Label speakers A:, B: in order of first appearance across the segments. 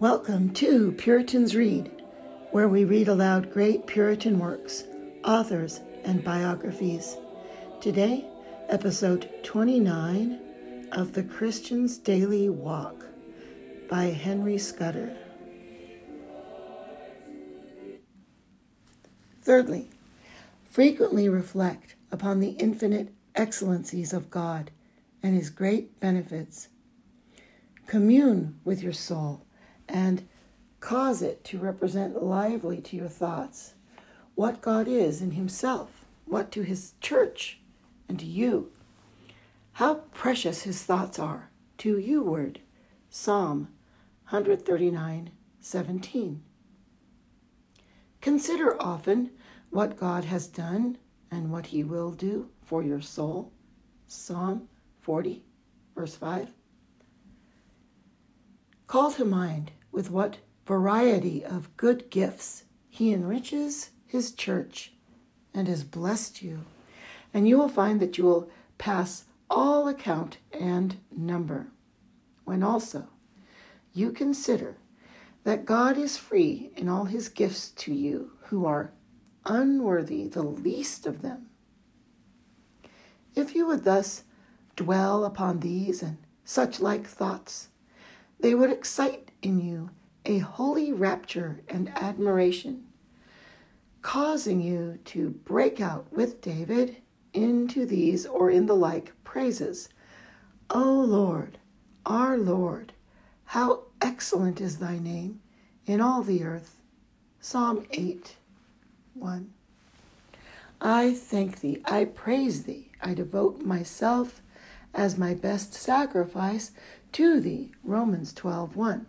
A: Welcome to Puritans Read, where we read aloud great Puritan works, authors, and biographies. Today, episode 29 of The Christian's Daily Walk by Henry Scudder. Thirdly, frequently reflect upon the infinite excellencies of God and his great benefits. Commune with your soul and cause it to represent lively to your thoughts what God is in himself, what to his church, and to you. How precious his thoughts are to you, word. Psalm 139 17. Consider often what God has done and what he will do for your soul. Psalm 40, verse 5. Call to mind with what variety of good gifts he enriches his church and has blessed you. And you will find that you will pass all account and number when also you consider that God is free in all his gifts to you who are unworthy, the least of them. If you would thus dwell upon these and such like thoughts, they would excite in you a holy rapture and admiration, causing you to break out with David into these or in the like praises. O Lord, our Lord, how excellent is thy name in all the earth. Psalm 8 1. I thank thee, I praise thee, I devote myself as my best sacrifice to thee. Romans 12 1.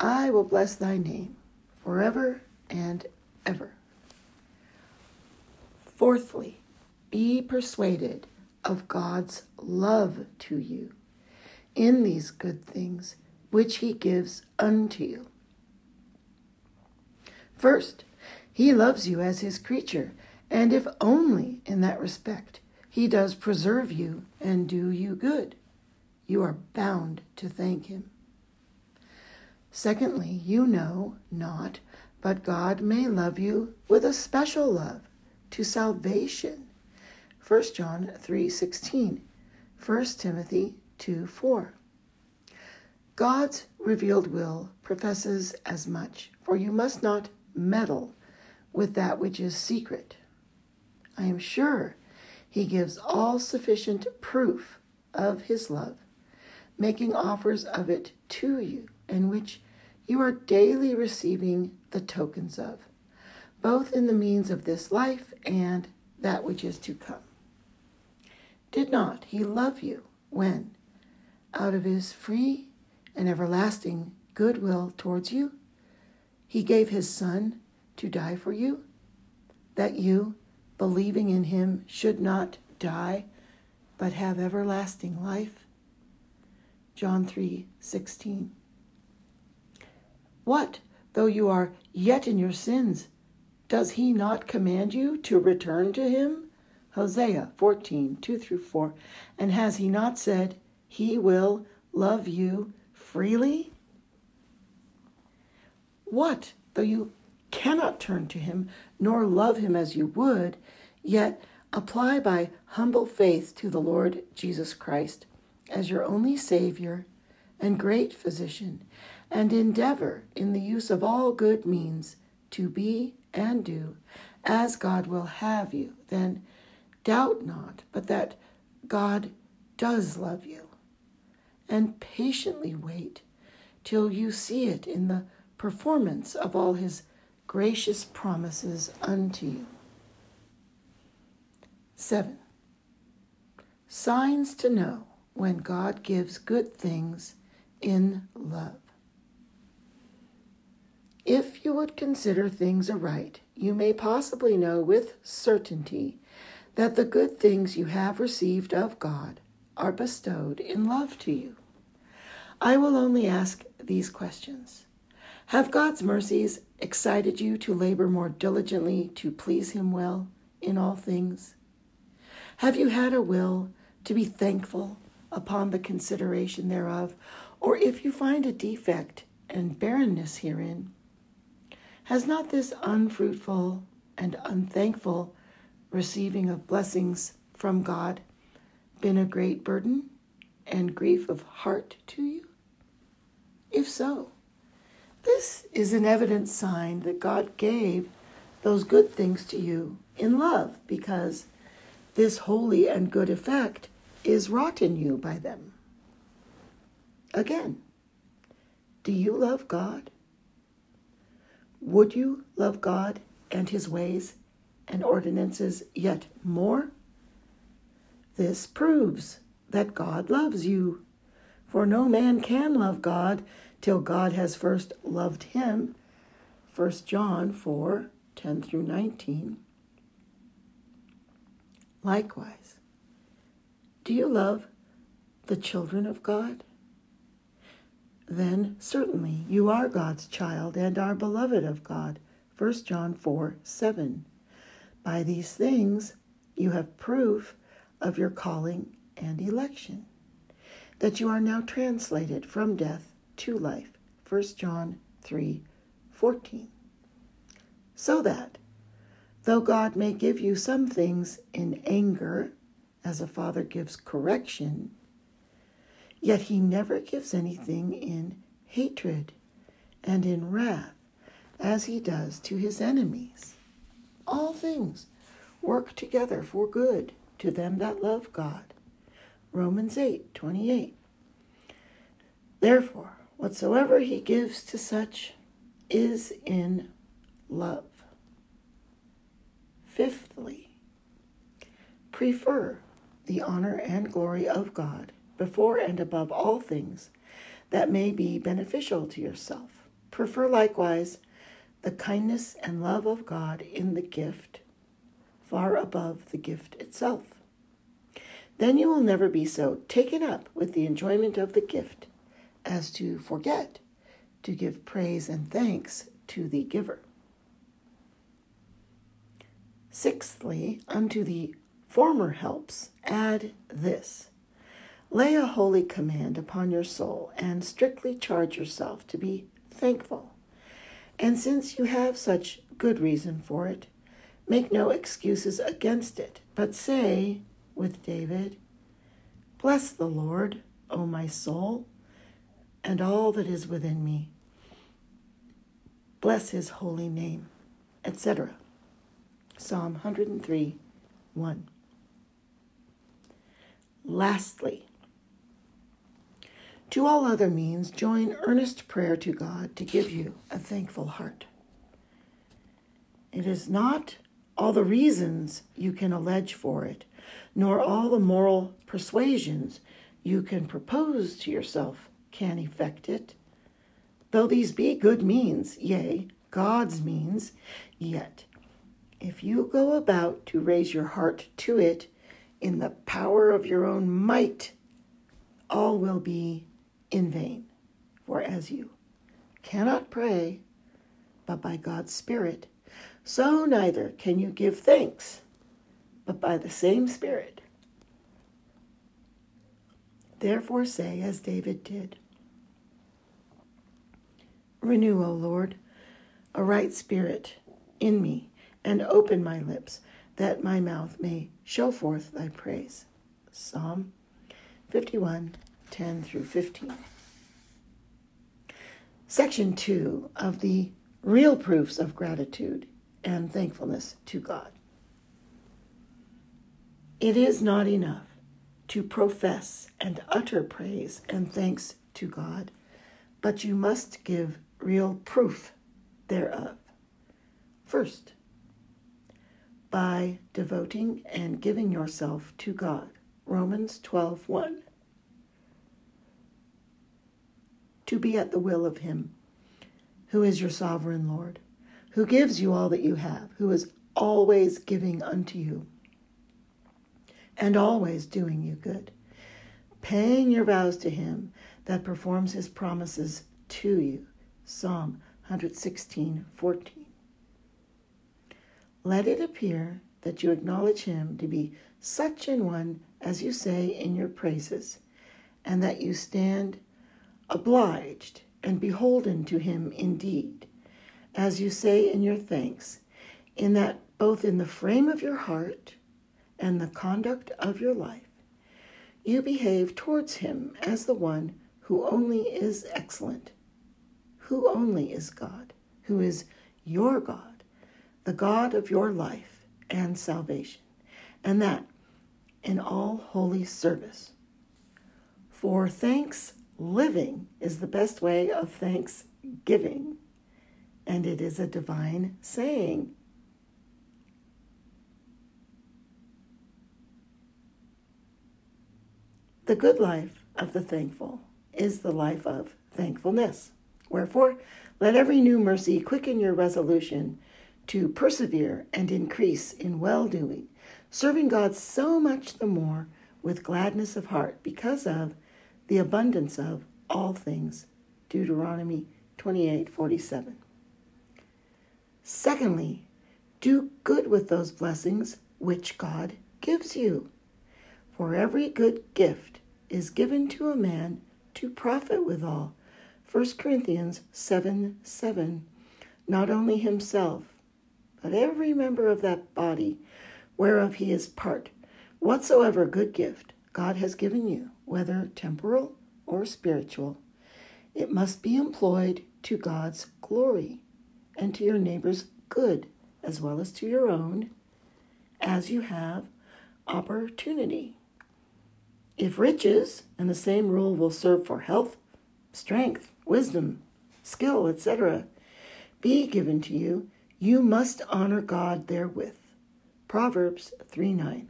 A: I will bless thy name forever and ever. Fourthly, be persuaded of God's love to you in these good things which he gives unto you. First, he loves you as his creature, and if only in that respect he does preserve you and do you good, you are bound to thank him. Secondly, you know not, but God may love you with a special love to salvation. 1 John 3:16, 1 Timothy 2:4. God's revealed will professes as much, for you must not meddle with that which is secret. I am sure he gives all sufficient proof of his love, making offers of it to you in which you are daily receiving the tokens of, both in the means of this life and that which is to come. Did not he love you when, out of his free and everlasting goodwill towards you, he gave his Son to die for you, that you, believing in him, should not die, but have everlasting life? John 3 16. What, though you are yet in your sins, does he not command you to return to him? Hosea 14, 2 through 4. And has he not said, He will love you freely? What, though you cannot turn to him, nor love him as you would, yet apply by humble faith to the Lord Jesus Christ as your only Savior and great physician, and endeavor in the use of all good means to be and do as God will have you, then doubt not but that God does love you, and patiently wait till you see it in the performance of all his gracious promises unto you. 7. Signs to know when God gives good things in love. You would consider things aright, you may possibly know with certainty that the good things you have received of God are bestowed in love to you. I will only ask these questions. Have God's mercies excited you to labor more diligently to please Him well in all things? Have you had a will to be thankful upon the consideration thereof? Or if you find a defect and barrenness herein? Has not this unfruitful and unthankful receiving of blessings from God been a great burden and grief of heart to you? If so, this is an evident sign that God gave those good things to you in love because this holy and good effect is wrought in you by them. Again, do you love God? Would you love God and his ways and ordinances yet more? This proves that God loves you, for no man can love God till God has first loved him. 1 John 4 10 through 19. Likewise, do you love the children of God? Then certainly you are God's child and are beloved of God. 1 John 4 7. By these things you have proof of your calling and election, that you are now translated from death to life. 1 John 3 14. So that, though God may give you some things in anger, as a father gives correction, yet he never gives anything in hatred and in wrath, as he does to his enemies. All things work together for good to them that love God. Romans 8 28. Therefore, whatsoever he gives to such is in love. Fifthly, prefer the honor and glory of God before and above all things that may be beneficial to yourself. Prefer likewise the kindness and love of God in the gift far above the gift itself. Then you will never be so taken up with the enjoyment of the gift as to forget to give praise and thanks to the giver. Sixthly, unto the former helps add this lay a holy command upon your soul and strictly charge yourself to be thankful. And since you have such good reason for it, make no excuses against it, but say with David, Bless the Lord, O my soul, and all that is within me. Bless his holy name, etc. Psalm 103 1. Lastly, to all other means, join earnest prayer to God to give you a thankful heart. It is not all the reasons you can allege for it, nor all the moral persuasions you can propose to yourself can effect it. Though these be good means, yea, God's means, yet if you go about to raise your heart to it in the power of your own might, all will be in vain. For as you cannot pray but by God's Spirit, so neither can you give thanks but by the same Spirit. Therefore say as David did Renew, O Lord, a right spirit in me, and open my lips, that my mouth may show forth thy praise. Psalm 51 10 through 15. Section 2 of the real proofs of gratitude and thankfulness to God. It is not enough to profess and utter praise and thanks to God, but you must give real proof thereof. First, by devoting and giving yourself to God. Romans 12:1 to be at the will of Him, who is your sovereign Lord, who gives you all that you have, who is always giving unto you, and always doing you good, paying your vows to Him that performs His promises to you. Psalm 116 14. Let it appear that you acknowledge Him to be such an one as you say in your praises, and that you stand obliged and beholden to him indeed, as you say in your thanks, in that both in the frame of your heart and the conduct of your life, you behave towards him as the one who only is excellent, who only is God, who is your God, the God of your life and salvation, and that in all holy service. For thanks living is the best way of thanksgiving, and it is a divine saying. The good life of the thankful is the life of thankfulness. Wherefore, let every new mercy quicken your resolution to persevere and increase in well doing, serving God so much the more with gladness of heart because of the abundance of all things. Deuteronomy 28 47. Secondly, do good with those blessings which God gives you. For every good gift is given to a man to profit withal. 1 Corinthians 7 7. Not only himself, but every member of that body whereof he is part. Whatsoever good gift God has given you, whether temporal or spiritual, it must be employed to God's glory and to your neighbor's good, as well as to your own, as you have opportunity. If riches, and the same rule will serve for health, strength, wisdom, skill, etc., be given to you, you must honor God therewith. Proverbs 3 9.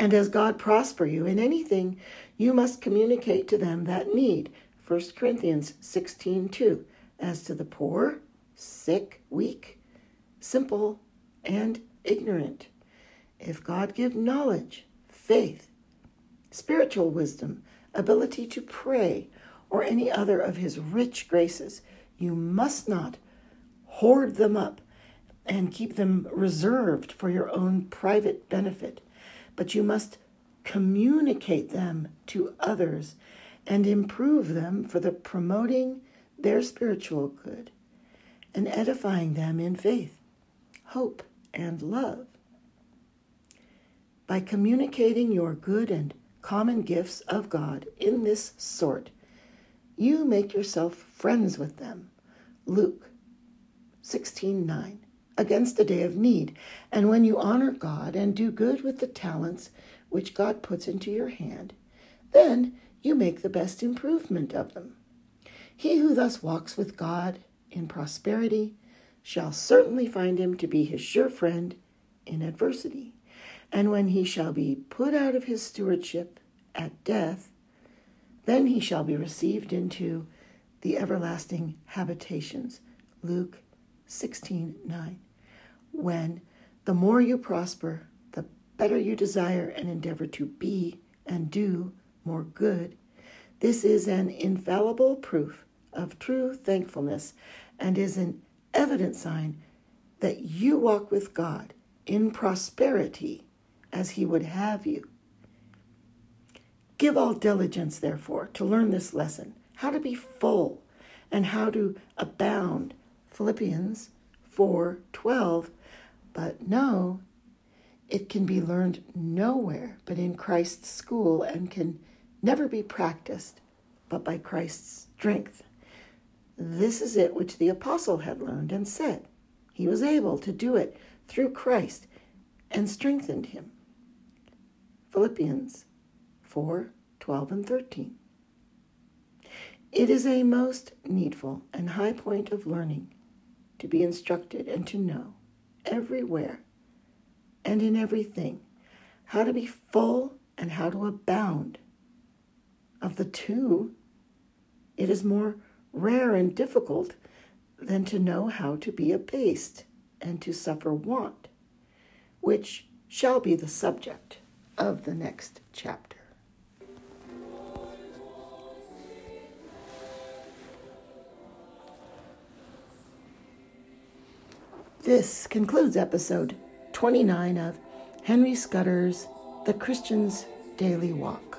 A: And as God prosper you in anything, you must communicate to them that need. 1 Corinthians 16 2. As to the poor, sick, weak, simple, and ignorant. If God give knowledge, faith, spiritual wisdom, ability to pray, or any other of his rich graces, you must not hoard them up and keep them reserved for your own private benefit, but you must communicate them to others and improve them for the promoting their spiritual good and edifying them in faith, hope, and love. By communicating your good and common gifts of God in this sort, you make yourself friends with them. Luke 16:9 against a day of need. And when you honor God and do good with the talents which God puts into your hand, then you make the best improvement of them. He who thus walks with God in prosperity shall certainly find him to be his sure friend in adversity. And when he shall be put out of his stewardship at death, then he shall be received into the everlasting habitations. Luke 16 9. When the more you prosper, the better you desire and endeavor to be and do more good. This is an infallible proof of true thankfulness and is an evident sign that you walk with God in prosperity as He would have you. Give all diligence, therefore, to learn this lesson how to be full and how to abound. Philippians 4:12, But no, it can be learned nowhere but in Christ's school and can never be practiced but by Christ's strength. This is it which the apostle had learned and said. He was able to do it through Christ and strengthened him. Philippians 4 12 and 13. It is a most needful and high point of learning to be instructed and to know everywhere and in everything how to be full and how to abound. Of the two, it is more rare and difficult than to know how to be abased and to suffer want, which shall be the subject of the next chapter. This concludes episode 29 of Henry Scudder's The Christian's Daily Walk.